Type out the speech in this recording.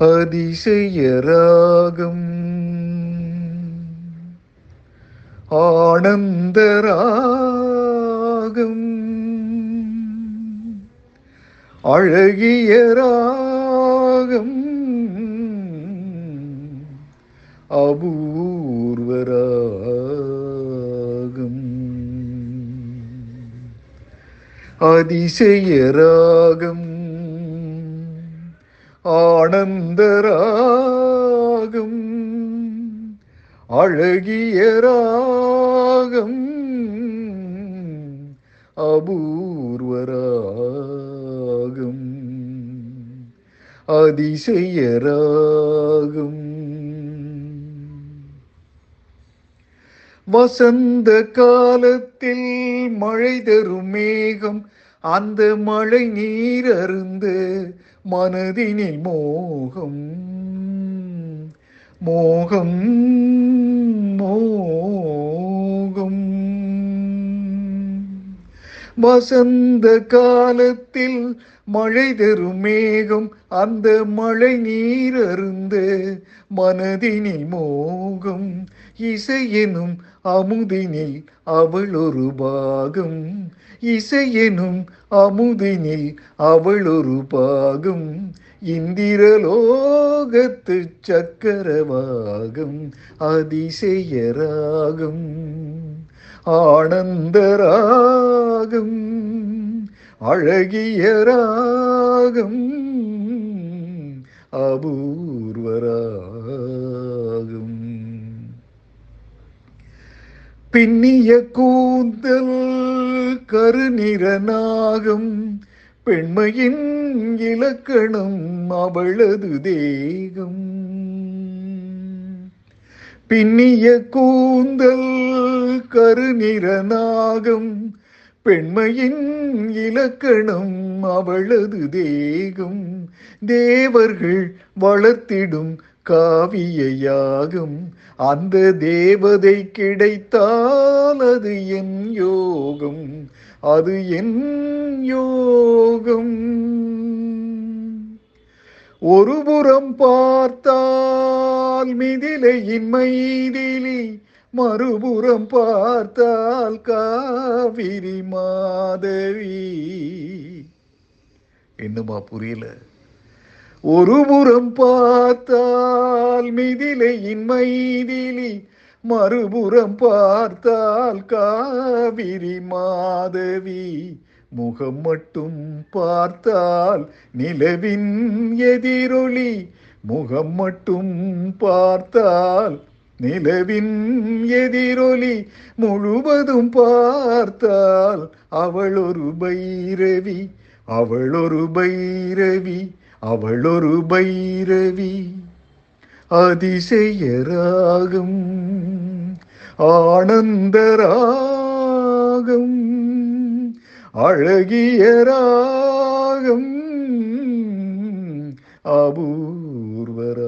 அதிசயராகம். ஆனந்தராகம். அழகிய ராகம். அபூர்வராகம். அதிசய ராகம் ஆனந்தராகம் அழகிய ராகம் அபூர்வராகம் அதிசயராகம் வசந்த காலத்தில் மழை தரும் மேகம் அந்த மழை நீர் அருந்து மனதினில் மோகம் மோகம் மோகம் வசந்த காலத்தில் மழை தரும் மேகம் அந்த மழை நீர் அருந்து மனதினில் மோகம். இசையெனும் அமுதினில் அவள் ஒரு பாகம். இசையெனும் அமுதினில் அவள் ஒரு பாகம். இந்திரலோகத்து சக்கரவாகம் அதிசயராகும் ஆனந்தராகம் அழகிய ராகம் அபூர்வராகும். பின்னிய கூந்தல் கருநிறனாகும் பெண்மையின் இலக்கணம் அவளது தேகம். பின்னிய கூந்தல் கருநிறநாகம் பெண்மையின் இலக்கணம் அவளது தேகம். தேவர்கள் வளர்த்திடும் காவியாகும் அந்த தேவதை கிடைத்தால் அது என் யோகம். அது என் யோகம். ஒருபுறம் பார்த்தால் மிதிலையின் மைதிலி மறுபுறம் பார்த்தால் காவிரி மாதவி. என்னமா புரியல? ஒருபுறம் பார்த்தால் மிதிலையின் மைதிலி மறுபுறம் பார்த்தால் காவிரி மாதவி. முகம் மட்டும் பார்த்தால் நிலவின் எதிரொலி. முகம் மட்டும் பார்த்தால் நிலவின் எதிரொலி. முழுவதும் பார்த்தால் அவள் ஒரு பைரவி. அவள் ஒரு பைரவி. அவள் ஒரு பைரவி. அதிசயராகும் ஆனந்தராகும் அழகியராகும் அபூர்வரா